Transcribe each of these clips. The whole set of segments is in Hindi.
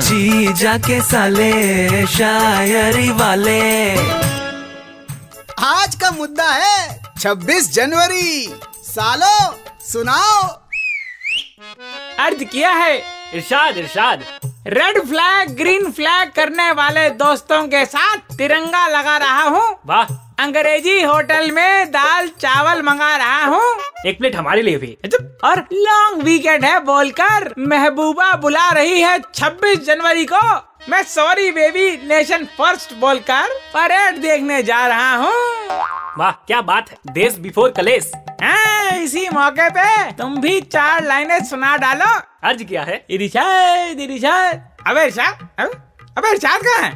जीजा के साले शायरी वाले। आज का मुद्दा है 26 जनवरी। सालो सुनाओ। अर्ज़ किया है इरशाद इरशाद। रेड फ्लैग ग्रीन फ्लैग करने वाले दोस्तों के साथ तिरंगा लगा रहा हूँ। वाह। अंग्रेज़ी होटल में दाल चावल मंगा रहा हूँ। एक प्लेट हमारे लिए भी। और लॉन्ग वीकेंड है बोलकर महबूबा बुला रही है 26 जनवरी को। मैं सॉरी बेबी नेशन फ़र्स्ट बोलकर परेड देखने जा रहा हूँ। वाह क्या बात है। देश बिफोर कलेश। हाँ, इसी मौके पे तुम भी चार लाइनें सुना डालो। अर्ज़ किया है। इरिशाद इरिशाद। अबे इरशाद अबे इरशाद कहाँ है?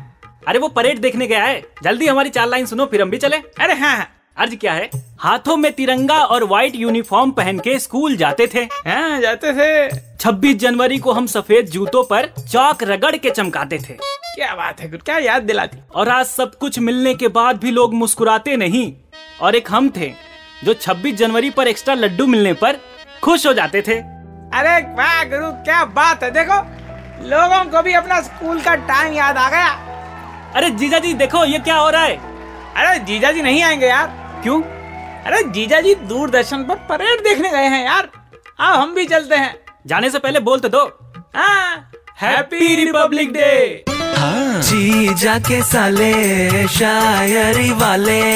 अरे वो परेड देखने गया है। जल्दी हमारी चार लाइन सुनो फिर हम भी चले। अरे हाँ हाँ। अर्ज़ क्या है हाथों में तिरंगा और व्हाइट यूनिफॉर्म पहन के स्कूल जाते थे। हाँ जाते थे। 26 जनवरी को हम सफ़ेद जूतों पर चौक रगड़ के चमकाते थे। क्या बात है क्या याद दिलाती। और आज सब कुछ मिलने के बाद भी लोग मुस्कुराते नहीं। और एक हम थे जो 26 जनवरी पर एक्स्ट्रा लड्डू मिलने पर खुश हो जाते थे। अरे वाह गुरु क्या बात है देखो लोगों को भी अपना स्कूल का टाइम याद आ गया। अरे जीजा जी देखो ये क्या हो रहा है? अरे जीजा जी नहीं आएँगे यार। क्यों? अरे जीजा जी दूरदर्शन पर परेड देखने गए हैं यार। आओ, हम भी चलते हैं। जाने से पहले बोल तो दो। हैप्पी रिपब्लिक डे जीजा के साले, शायरी वाले।